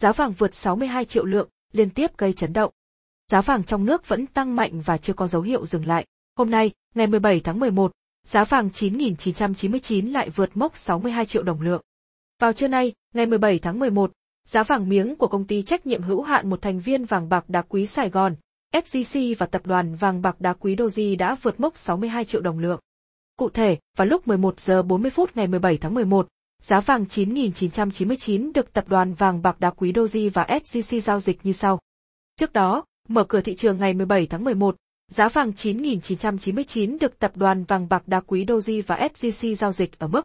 Giá vàng vượt 62 triệu lượng, liên tiếp gây chấn động. Giá vàng trong nước vẫn tăng mạnh và chưa có dấu hiệu dừng lại. Hôm nay, ngày 17 tháng 11, giá vàng 9.999 lại vượt mốc 62 triệu đồng lượng. Vào trưa nay, ngày 17 tháng 11, giá vàng miếng của công ty trách nhiệm hữu hạn một thành viên vàng bạc đá quý Sài Gòn, SJC và tập đoàn vàng bạc đá quý Doji đã vượt mốc 62 triệu đồng lượng. Cụ thể, vào lúc 11 giờ 40 phút ngày 17 tháng 11, giá vàng 9.999 được tập đoàn vàng bạc đá quý Doji và SJC giao dịch như sau. Trước đó, mở cửa thị trường ngày 17 tháng 11, giá vàng 9.999 được tập đoàn vàng bạc đá quý Doji và SJC giao dịch ở mức.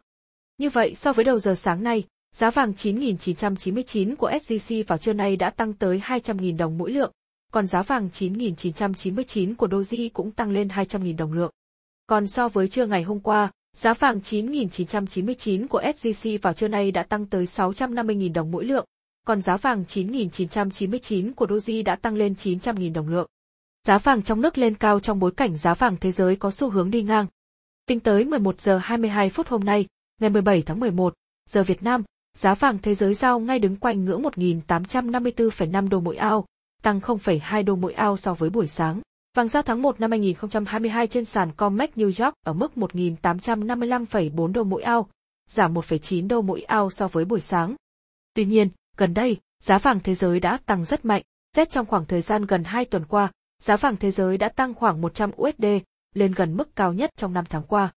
Như vậy so với đầu giờ sáng nay, giá vàng 9.999 của SJC vào trưa nay đã tăng tới 200.000 đồng mỗi lượng, còn giá vàng 9.999 của Doji cũng tăng lên 200.000 đồng lượng. Còn so với trưa ngày hôm qua, giá vàng 9.999 của SJC vào trưa nay đã tăng tới 650.000 đồng mỗi lượng, còn giá vàng 9.999 của Doji đã tăng lên 900.000 đồng lượng. Giá vàng trong nước lên cao trong bối cảnh giá vàng thế giới có xu hướng đi ngang. Tính tới 11 giờ 22 phút hôm nay, ngày 17 tháng 11, giờ Việt Nam, giá vàng thế giới giao ngay đứng quanh ngưỡng 1.854,5 đô mỗi ao, tăng 0,2 đô mỗi ao so với buổi sáng. Vàng giao tháng 1 năm 2022 trên sàn COMEX New York ở mức 1.855,4 đô mỗi ao, giảm 1,9 đô mỗi ao so với buổi sáng. Tuy nhiên, gần đây, giá vàng thế giới đã tăng rất mạnh, xét trong khoảng thời gian gần 2 tuần qua, giá vàng thế giới đã tăng khoảng 100 USD, lên gần mức cao nhất trong 5 tháng qua.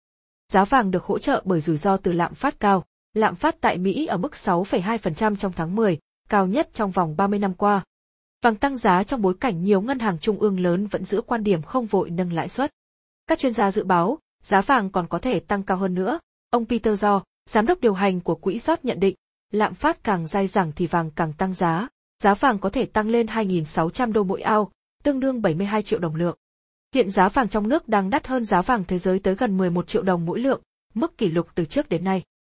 Giá vàng được hỗ trợ bởi rủi ro từ lạm phát cao, lạm phát tại Mỹ ở mức 6,2% trong tháng 10, cao nhất trong vòng 30 năm qua. Vàng tăng giá trong bối cảnh nhiều ngân hàng trung ương lớn vẫn giữ quan điểm không vội nâng lãi suất. Các chuyên gia dự báo, giá vàng còn có thể tăng cao hơn nữa. Ông Peter Do, giám đốc điều hành của quỹ rót nhận định, lạm phát càng dai dẳng thì vàng càng tăng giá, giá vàng có thể tăng lên 2.600 đô mỗi ao, tương đương 72 triệu đồng lượng. Hiện giá vàng trong nước đang đắt hơn giá vàng thế giới tới gần 11 triệu đồng mỗi lượng, mức kỷ lục từ trước đến nay.